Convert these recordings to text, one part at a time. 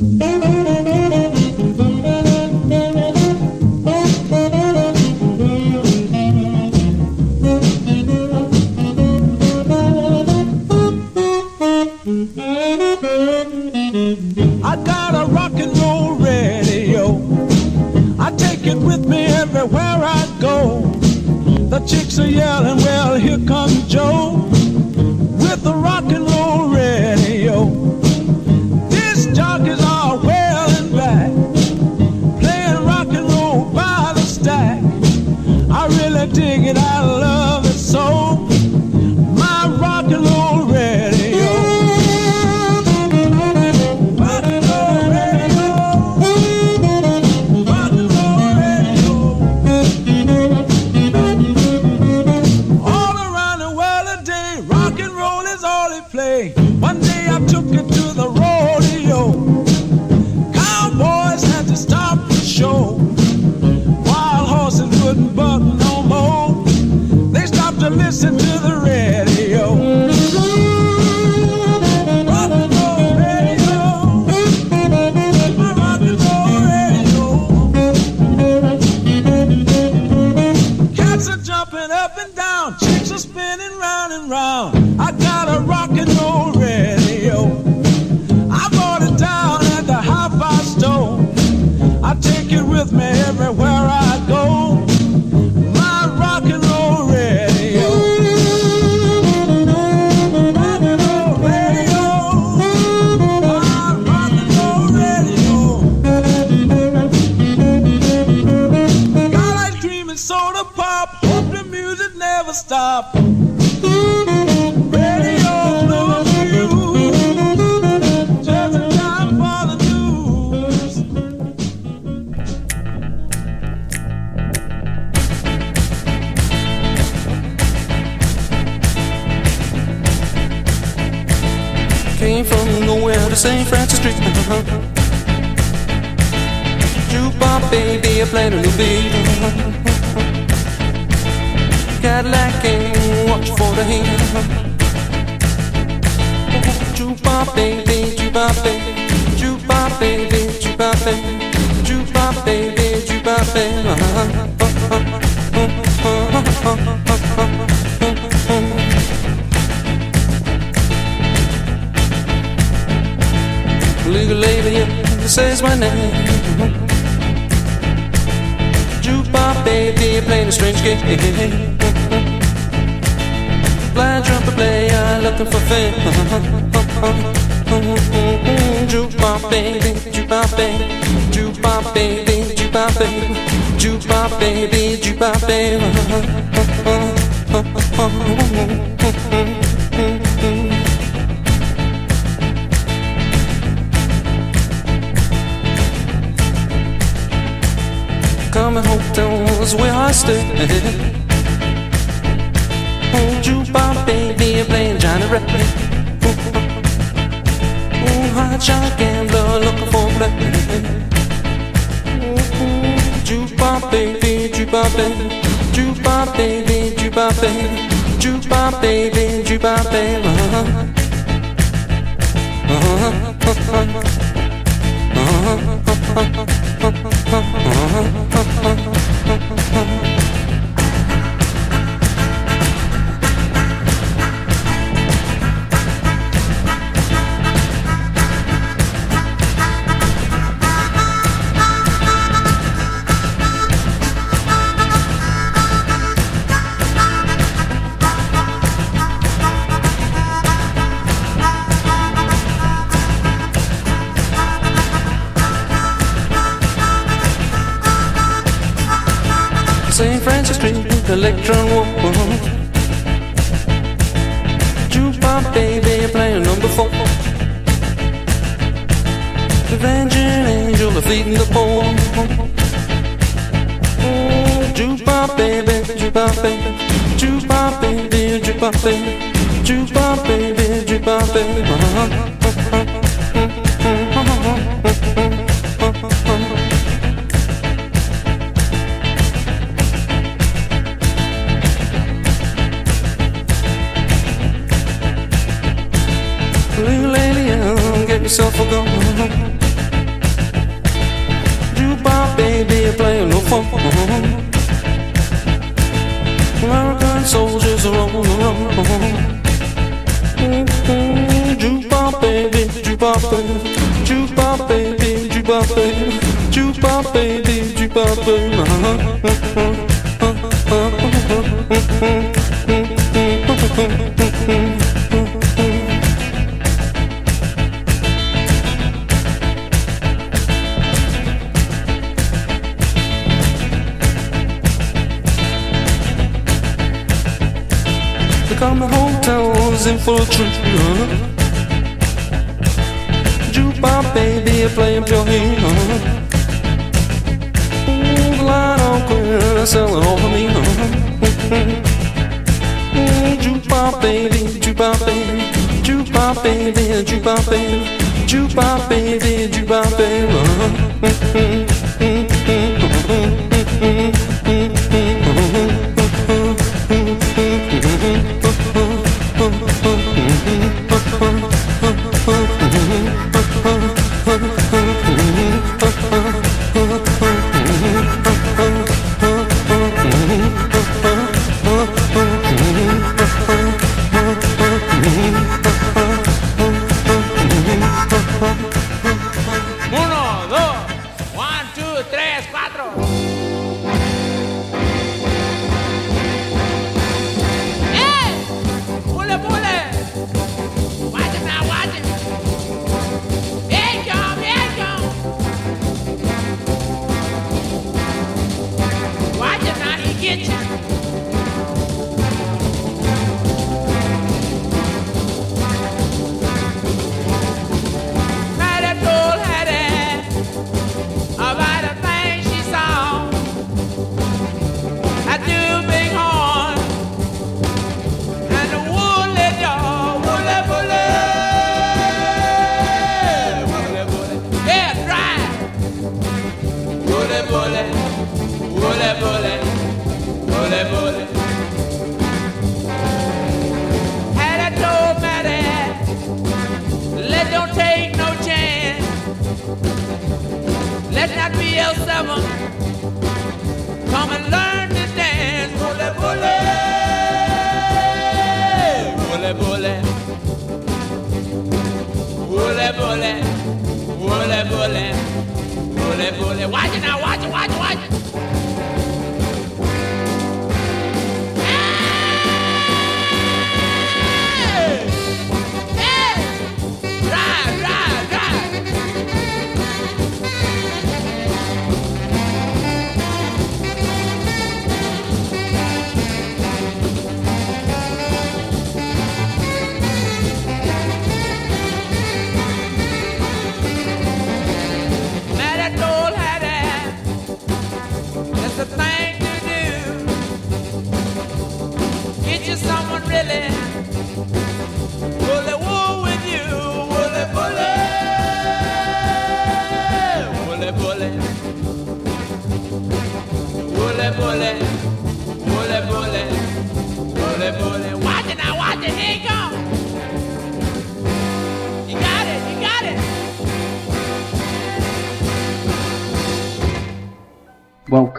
Música stop. breakfast. Ooh, hot shot gambler looking for breakfast. Ooh, jupa baby, jupa baby, jupa baby, jupa baby, jupa baby, jupa baby. Uh-huh. Uh-huh. Uh-huh. Uh-huh. Uh-huh. Uh-huh. Uh-huh. Church Street, Electron Woman. Jukebox baby playing number four. The Avenging Angel defeating the poor. Oh, jukebox baby, jukebox baby, jukebox baby, jukebox baby, jukebox baby, jukebox baby. Uh-huh. Baby, baby, jukebox baby. On the hotels in full tree jukebox, baby, playing pure heat. Baby, jukebox, baby, jukebox, baby, jukebox, baby.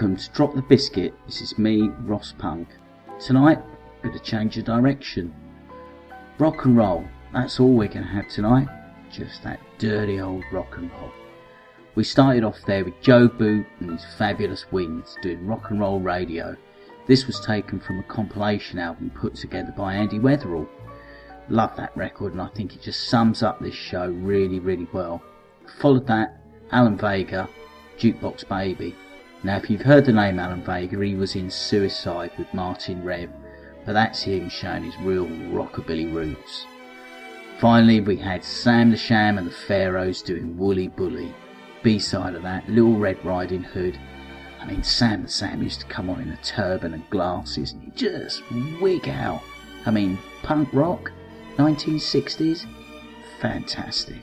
Welcome to Drop the Biscuit. This is me, Ross Punk. Tonight, of a change of direction. Rock and roll. That's all we're going to have tonight. Just that dirty old rock and roll. We started off there with Joe Boot and his fabulous wings doing rock and roll radio. This was taken from a compilation album put together by Andy Weatherall. Love that record and I think it just sums up this show really, really well. Followed that, Alan Vega, Jukebox Baby. Now, if you've heard the name Alan Vega, he was in Suicide with Martin Rev, but that's him showing his real rockabilly roots. Finally, we had Sam the Sham and the Pharaohs doing Wooly Bully. B-side of that, Little Red Riding Hood. I mean, Sam the Sham used to come on in a turban and glasses and just wig out. I mean, punk rock, 1960s, fantastic.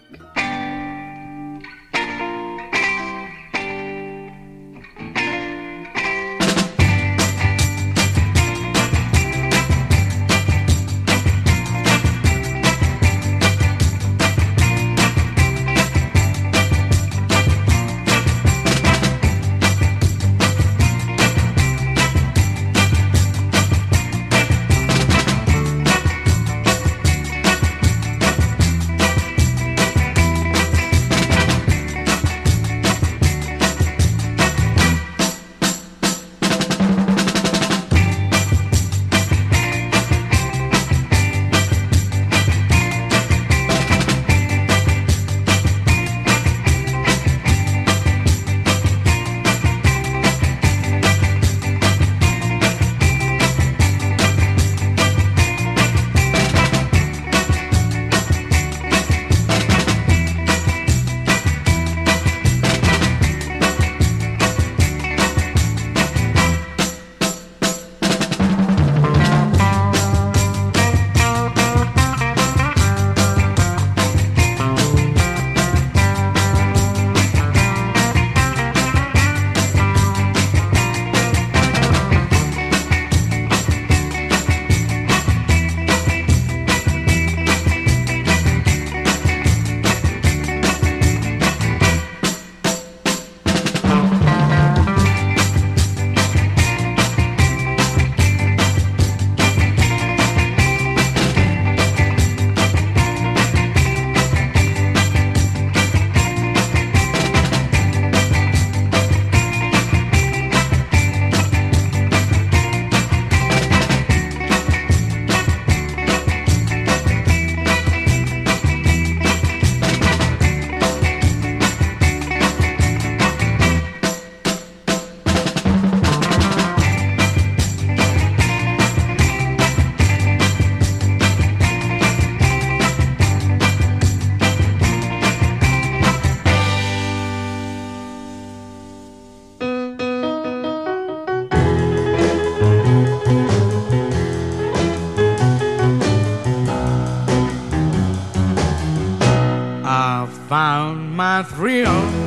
Found my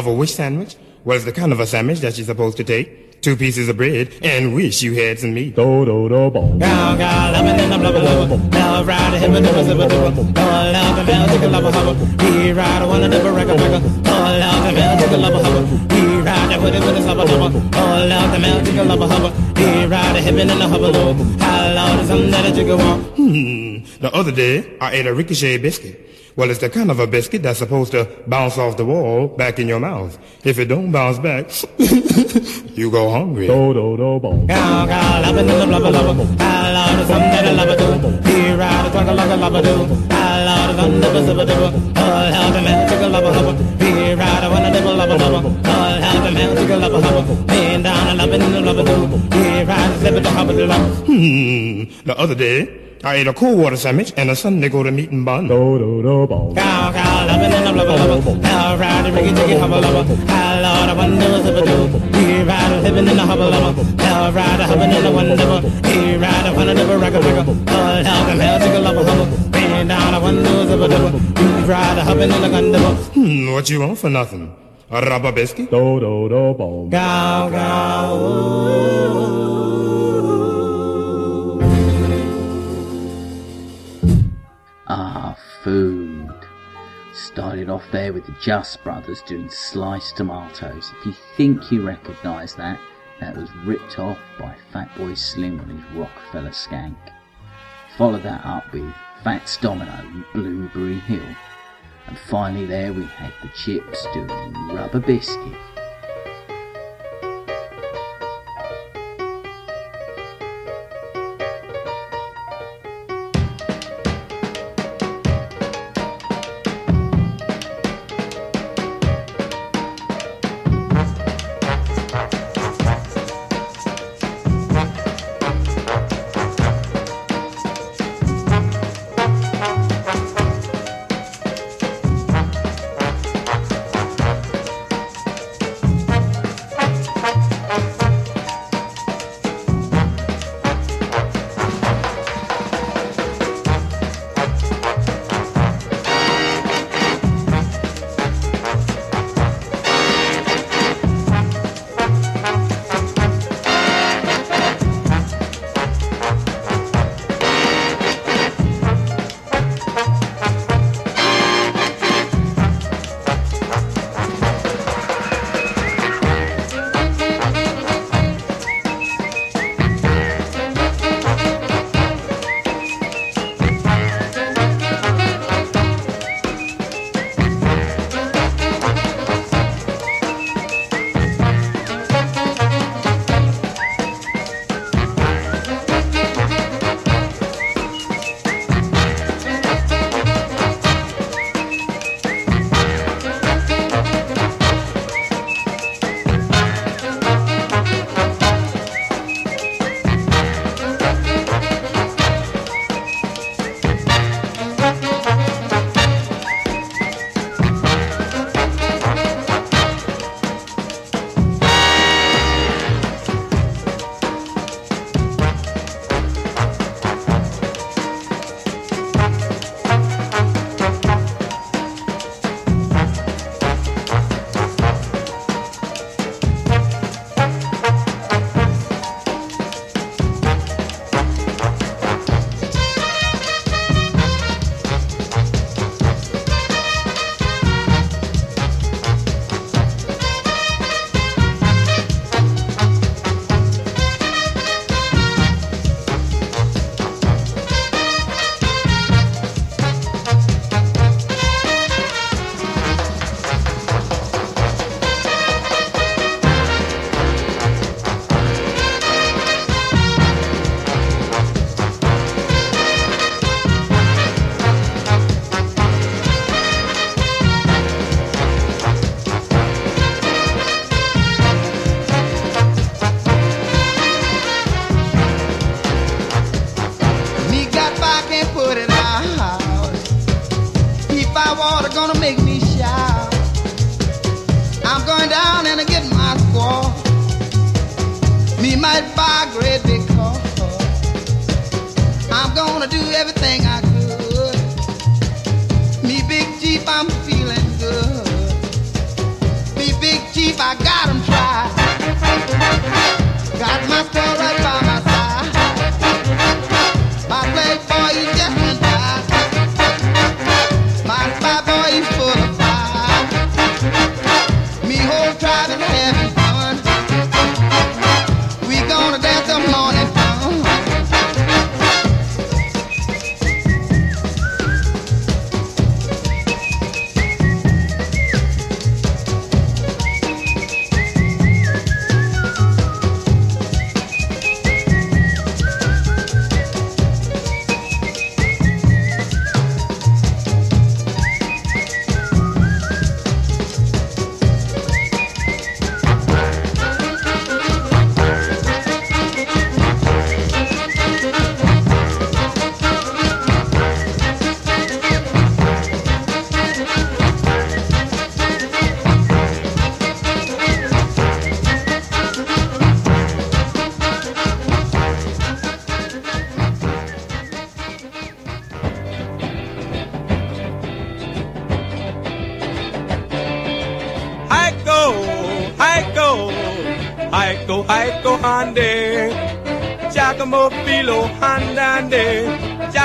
of a wish sandwich? Well, it's the kind of a sandwich that you're supposed to take two pieces of bread and wish you had some meat. Do, do, do, boom. Cow, cow, loving in the love, love. Love, ride, a hibba, dibba, zibba, dibba. Love, love, the mouth, chicken, love, hubba. We ride, I wanna dibba, record, record. Love, love, the mouth, chicken, love, hubba. We ride, the woody, woody, hubba, hubba. Love, love, the mouth, chicken, love, hubba. We ride, a hippin' in the hubba, love. I love the something that a chicken want. Hmm, the other day I ate a ricochet biscuit. Well, it's the kind of a biscuit that's supposed to bounce off the wall back in your mouth. If it don't bounce back, you go hungry. Do, do, do, boom. Cow, cow, loving in the love, love. I love the something that I love, do. We ride, a truck, like a love, do. I love the something that I love, do. All out the mouth, chicken, love, hubba. We ride, I wanna dibba, love, love. All out the mouth, chicken, love, hubba. Bend down, I loving in the love, do. We ride, slip it, the hubba, do. Hmm, the other day I ate a cool water sandwich and a Sunday go to meat and bun. Do, do, do, boom. Cow, cow, loving in the love, love. Now ride, a riggy, diggy, hubba, love. I love the one, do, zipper, do. We ride, living in the hubba, love. Now ride, a hubbing in the one, double. We ride, a one, double, record, record. All out the mouth, chicken, love, hubba. Bend down, a one, do, zipper, double. We ride, a hubbing in the gun, double. Hmm, what you want for nothing? A rubber biscuit? Do, do, do, boom. Cow, cow, ooh. Food. Started off there with the Just Brothers doing sliced tomatoes. If you think you recognise that, that was ripped off by Fatboy Slim on his Rockafeller Skank. Followed that up with Fats Domino and Blueberry Hill. And finally there we had the Chips doing Rubber Biscuit.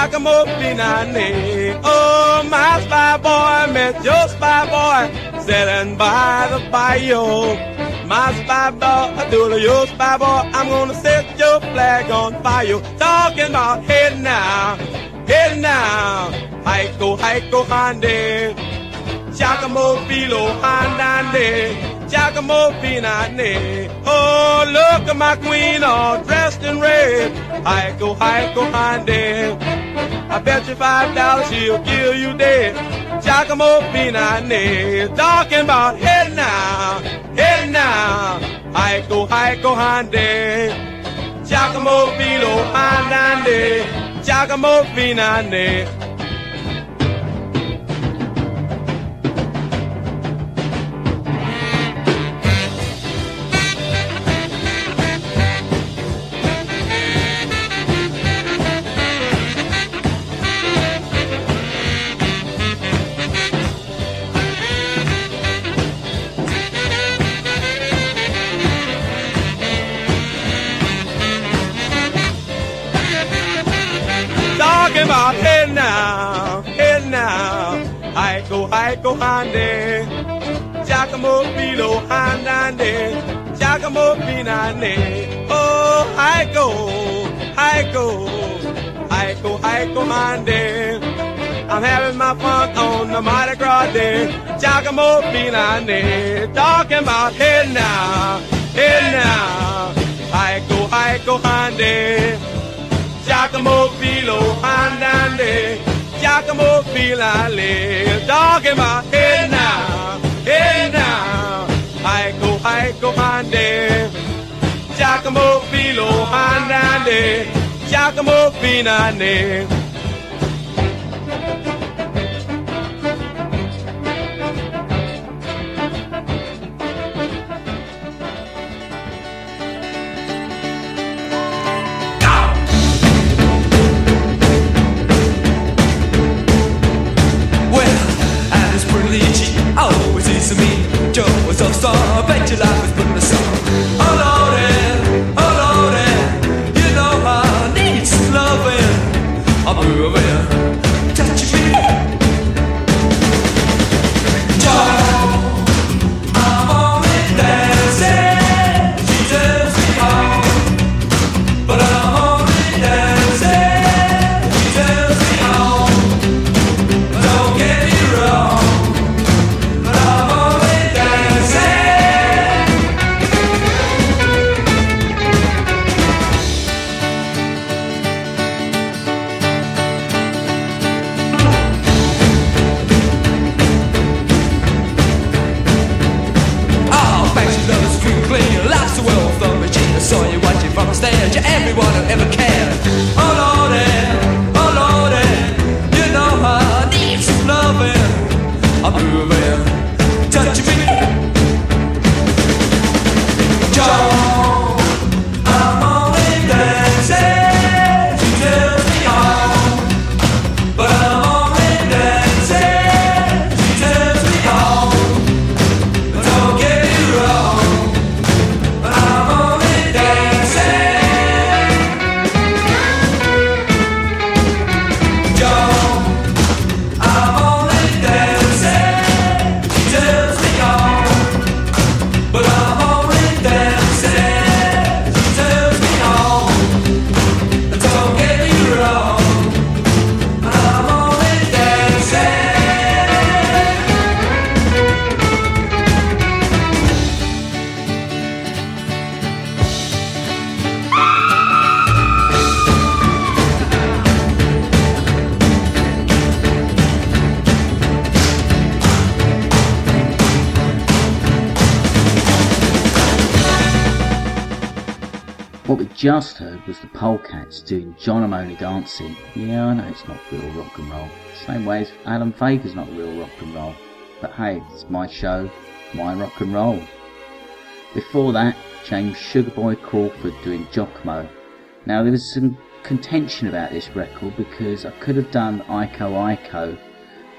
Giacomo Pinane. Oh, my spy boy met your spy boy sitting by the bayou. My spy boy, I do your spy boy, I'm gonna set your flag on fire. Talking about hey now, hey now, Haiko, Haiko, Hande. Giacomo Filo Handande, Giacomo Pinane. Oh, look at my queen all dressed in red. Heiko, Heiko Hande. I bet you five dollars she'll kill you dead. Giacomo Pinane. Talking about head now, head now. Heiko, Heiko Hande. Giacomo Filo Handande, Giacomo Pinane. Heiko, Hande. Giacomo Filo, Handande. Giacomo Pinane. Oh, Heiko, Heiko. Heiko, Heiko, Hande. I'm having my fun on the Mardi Gras day. Giacomo Pinane. Talking about hey now, hey now. Heiko, Heiko, Hande. Giacomo Filo Handande, Giacomo Filale, talking about hey now, hey now, Heiko, Heiko Hande, Giacomo Filo Handande, Giacomo Finane. Well, Joe was a star, bet just heard was the Polecats doing John, I'm Only Dancing. Yeah, I know it's not real rock and roll. Same way as Alan Vega's not real rock and roll. But hey, it's my show, my rock and roll. Before that, James Sugarboy Crawford doing Giacomo. Now there was some contention about this record because I could have done Iko Iko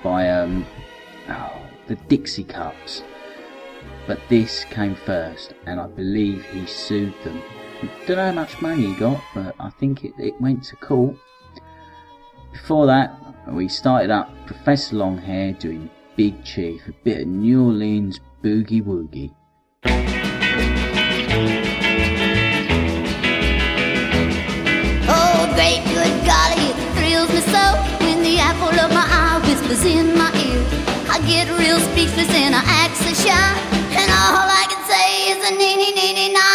by um, oh, the Dixie Cups, but this came first, and I believe he sued them don't know how much money he got, but I think it, it went to court. Before that, we started up Professor Longhair doing Big Chief, a bit of New Orleans boogie woogie. Oh, great good golly, it thrills me so when the apple of my eye whispers in my ear. I get real speechless and I act so shy, and all I can say is a nee nee nee nee.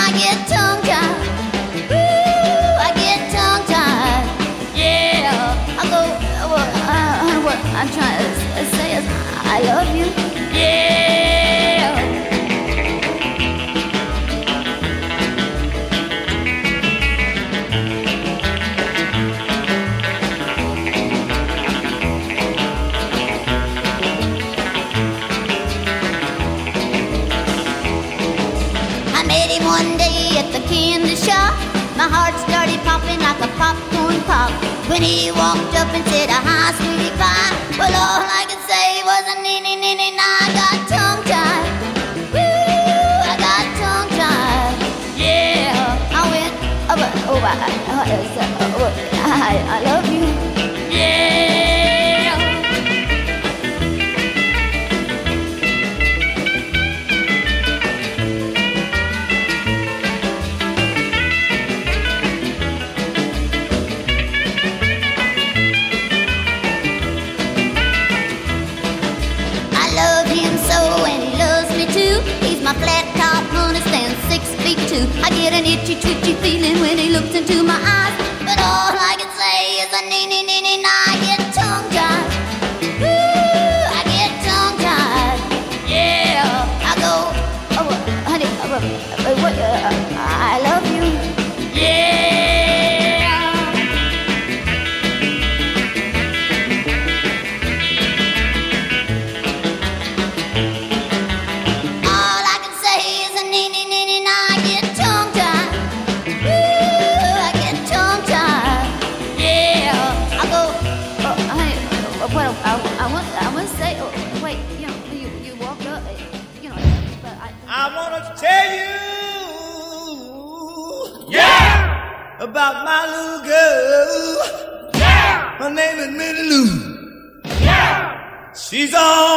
When he walked up and said, "Hi, sweetie pie." Well, all I could say was a nee nee nee nee. Now I got tongue tied. Woo, I got tongue tied. Yeah, I went over, over. I, I love you. Get itchy, twitchy feeling when he looks into my eyes. But all I can say is a nee, nee, nee, nee, I Yeah.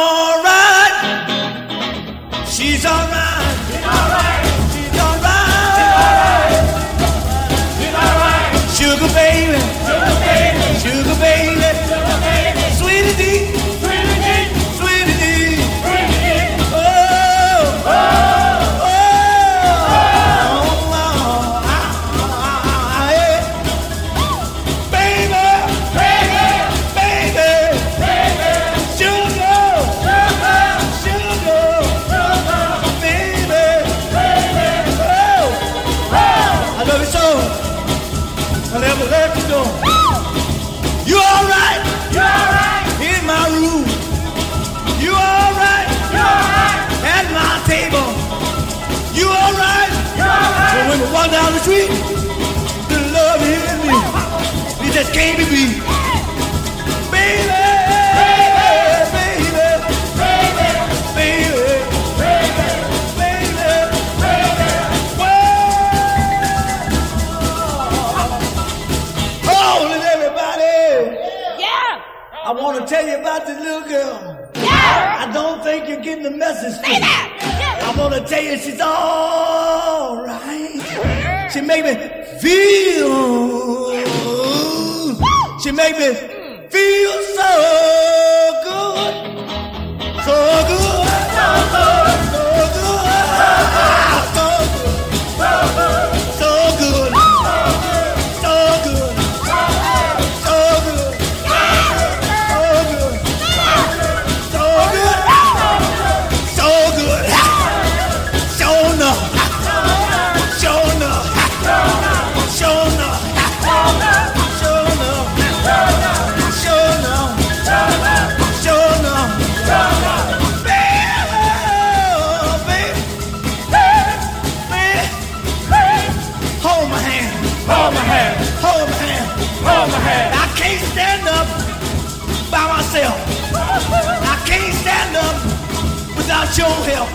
your help,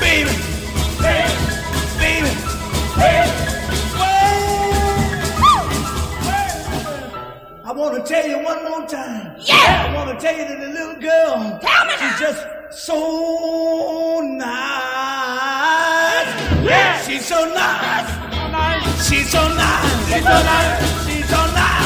baby, baby, baby. Well, I want to tell you one more time. Yeah. I want to tell you that the little girl. Tell me. She's just so nice. Yeah. She's so nice. She's so nice. She's so nice. She's so nice.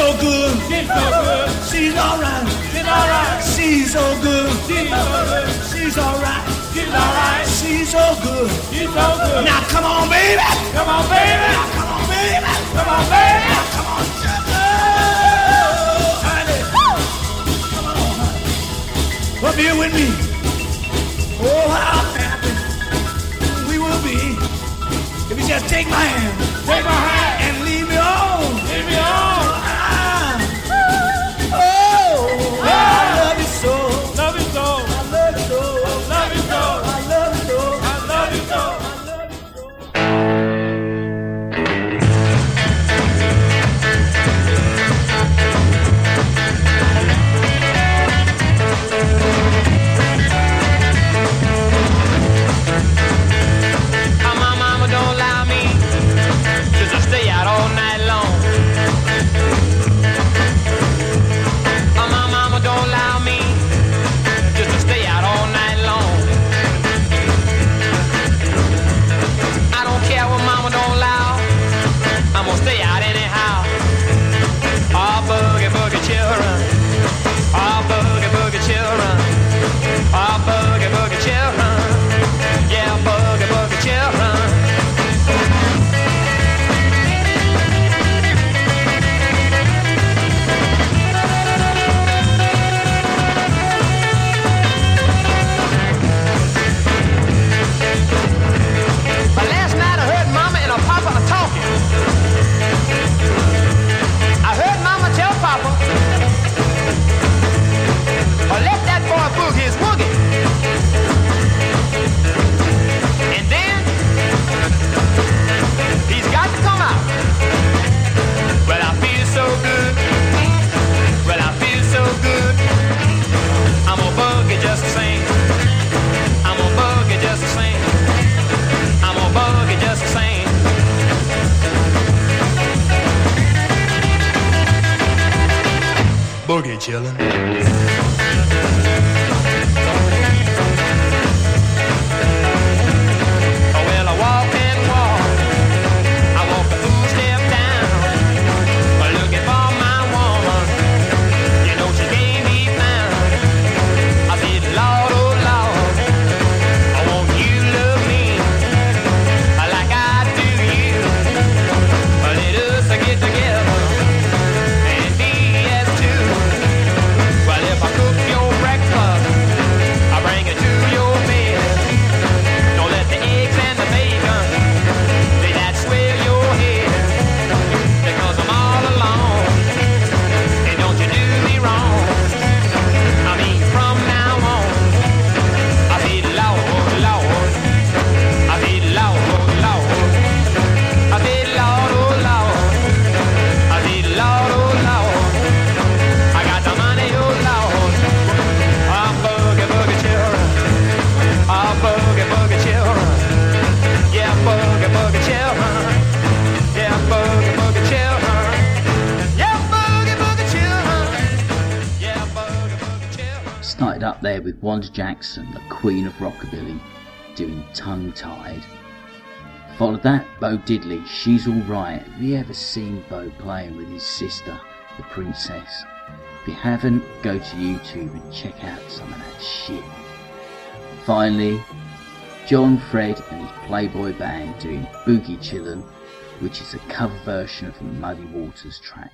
so good. She's so good. She's alright. She's alright. She's so good. She's alright. She's alright. She's so good. She's so good. Now come on, baby. Come on, baby. Come on, baby. Come on, baby. Come on, oh, honey. Come on. Come here with me. Oh, how happy we will be if you just take my hand. Take my hand. Wanda Jackson, the queen of rockabilly, doing tongue tied. Followed that, Bo Diddley, She's Alright. Have you ever seen Bo playing with his sister, the princess? If you haven't, go to YouTube and check out some of that shit. Finally, John Fred and his Playboy band doing Boogie Chillin', which is a cover version of the Muddy Waters track.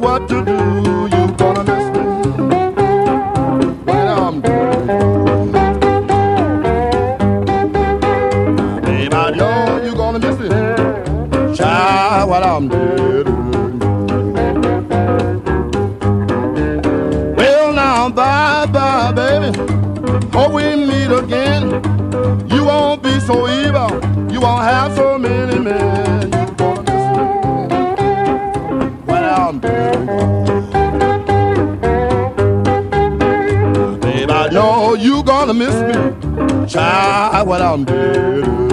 what to do. Try me. Child, what I'm doing.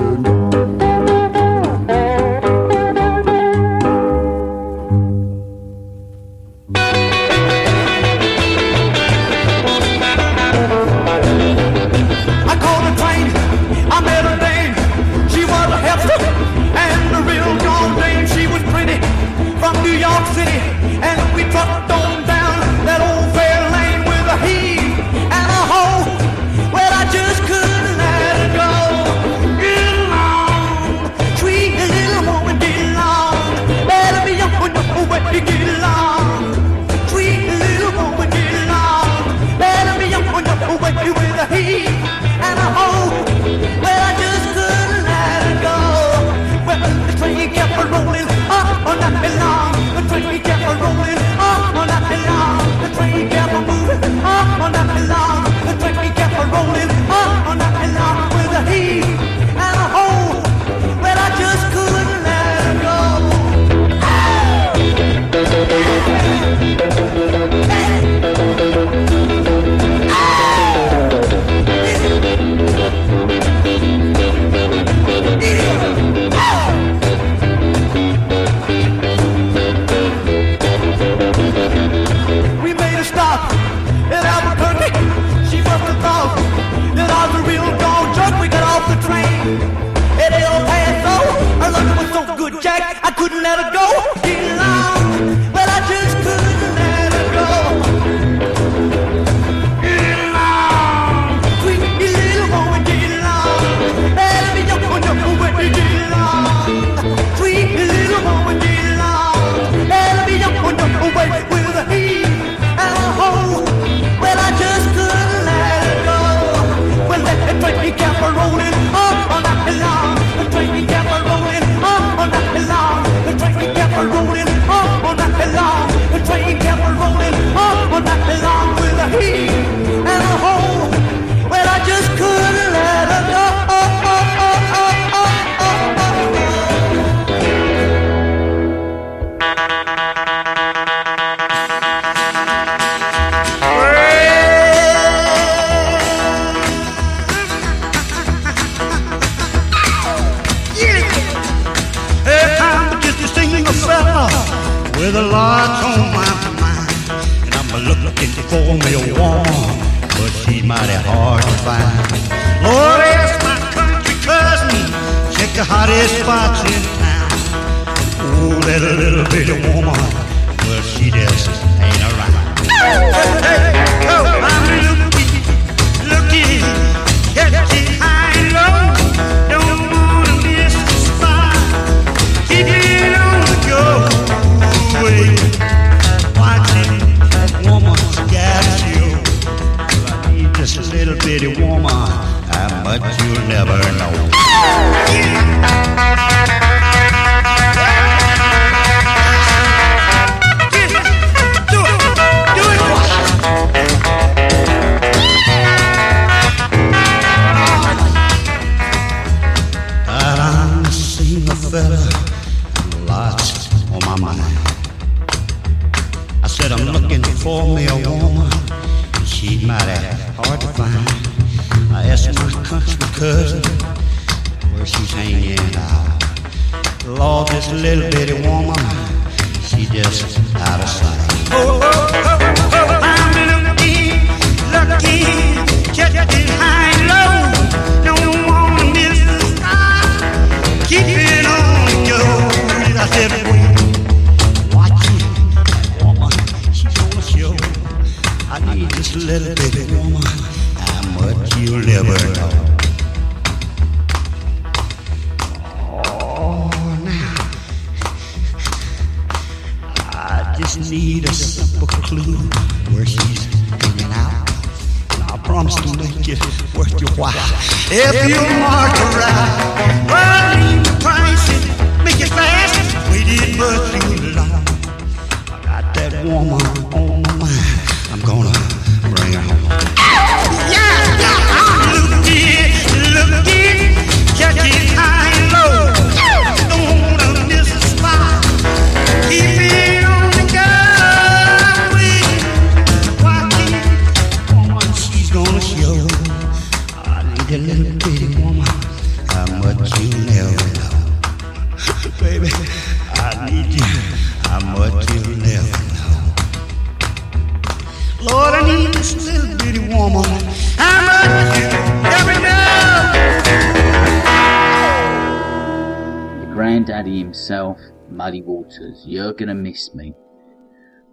Gonna Miss Me.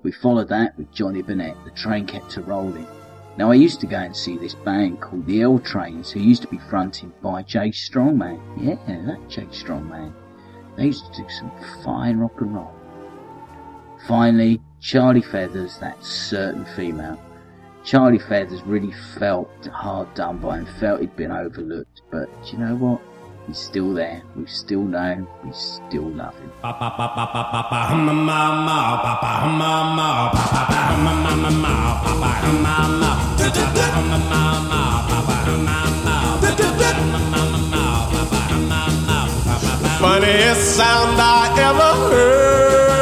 We followed that with Johnny Burnette, The Train Kept a Rolling. Now I used to go and see this band called the L Trains, who used to be fronted by Jay Strongman. Yeah, that Jay Strongman. They used to do some fine rock and roll. Finally, Charlie Feathers, that certain female. Charlie Feathers really felt hard done by and felt he'd been overlooked, but you know what? He's still there. We still know. We still love. Funniest sound I ever heard.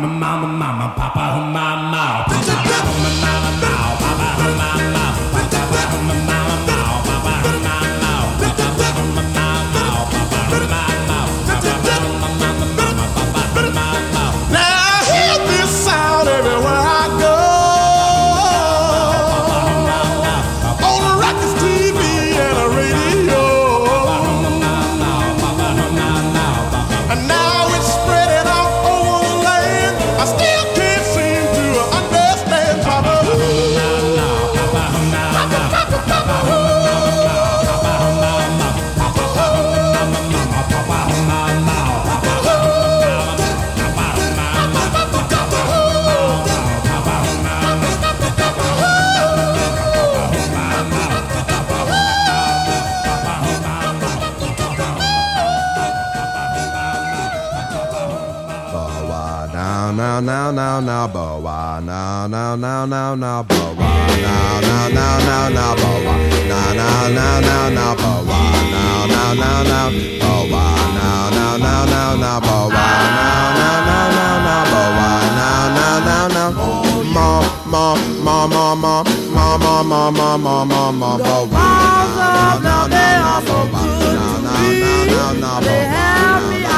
Now now now now now bow wow now now now now now bow wow now now now now now bow wow now now now now now bow wow now now now now bow wow now now now now now bow wow now now now now now bow wow now now now now ma ma ma ma ma ma ma ma ma ma ma ma bow wow now now now now bow wow now now now now now bow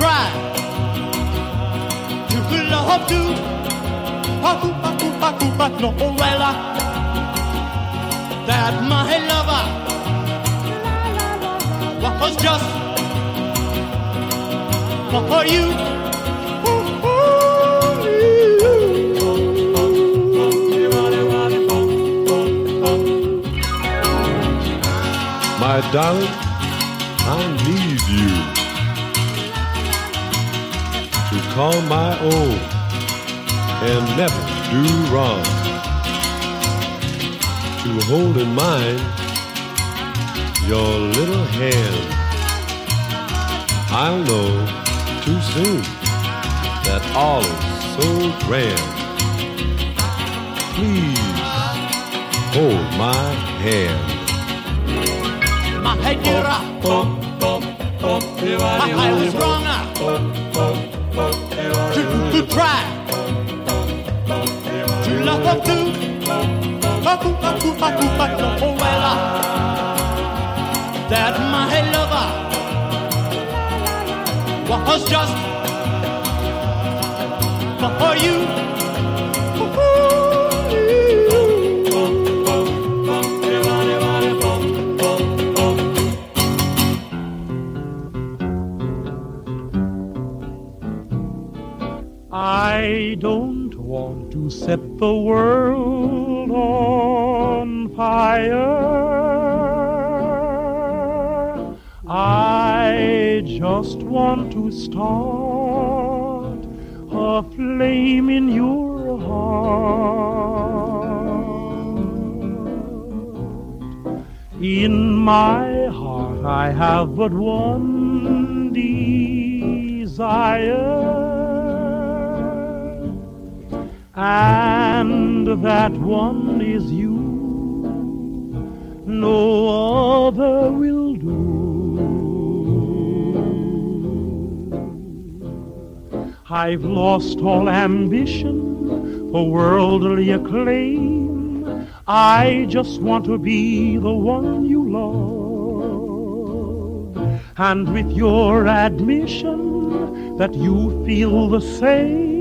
try to love you. Oh, oh, oh, but no, uh, that my lover was just for you. My darling, I need you call my own and never do wrong. To hold in mind your little hand. I'll know too soon that all is so grand. Please hold my hand. My dear, I was wrong to, try to love that my lover was just for you. I don't want to set the world on fire. I just want to start a flame in your heart. In my heart, I have but one desire. And that one is you. No other will do. I've lost all ambition for worldly acclaim. I just want to be the one you love. And with your admission that you feel the same,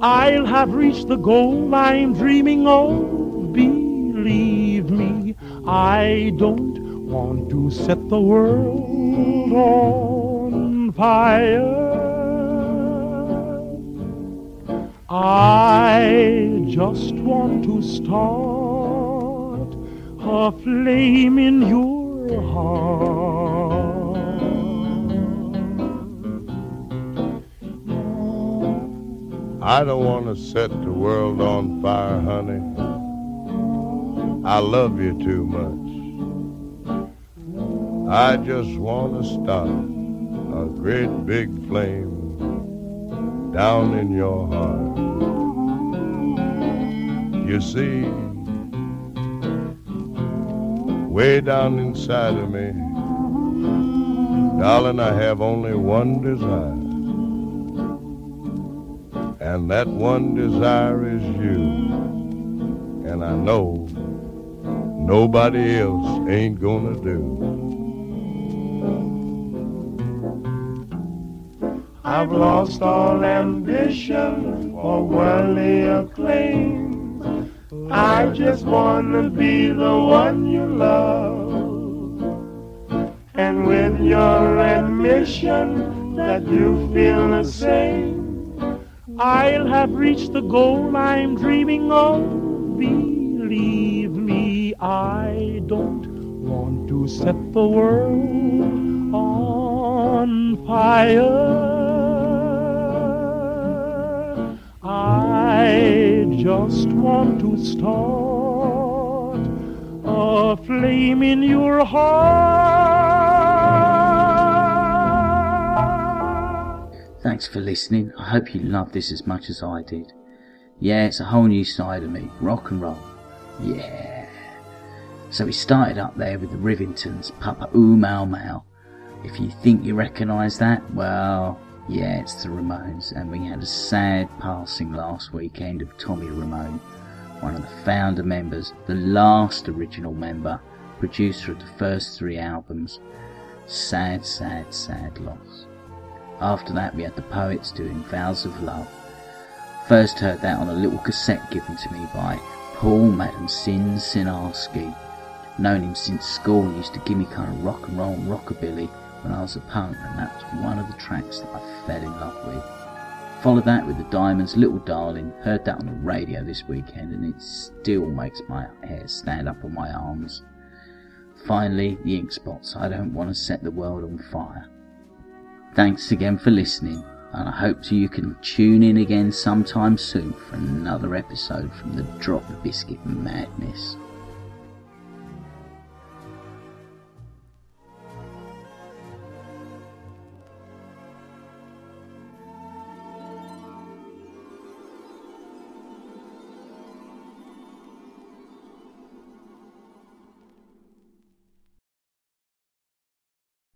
I'll have reached the goal I'm dreaming of. Believe me, I don't want to set the world on fire. I just want to start a flame in your heart. I don't want to set the world on fire, honey. I love you too much. I just want to start a great big flame down in your heart. You see, way down inside of me, darling, I have only one desire. And that one desire is you. And I know nobody else ain't gonna do. I've lost all ambition for worldly acclaim. I just wanna be the one you love. And with your admission that you feel the same, I'll have reached the goal I'm dreaming of. Believe me, I don't want to set the world on fire. I just want to start a flame in your heart. Thanks for listening. I hope you loved this as much as I did. Yeah, it's a whole new side of me. Rock and roll. Yeah. So we started up there with the Rivingtons, Papa Oom Mow Mow. If you think you recognise that, well, yeah, it's the Ramones. And we had a sad passing last weekend of Tommy Ramone, one of the founder members, the last original member, producer of the first three albums. Sad, sad, sad loss. After that, we had the Poets doing Vows of Love. First heard that on a little cassette given to me by Paul Madam Sin Sinarski. Known him since school used to give me kind of rock and roll and rockabilly when I was a punk, and that was one of the tracks that I fell in love with. Followed that with the Diamonds' Little Darling, heard that on the radio this weekend, and it still makes my hair stand up on my arms. Finally, the Ink Spots, I Don't Want to Set the World on Fire. Thanks again for listening, and I hope you can tune in again sometime soon for another episode from the Drop Biscuit Madness.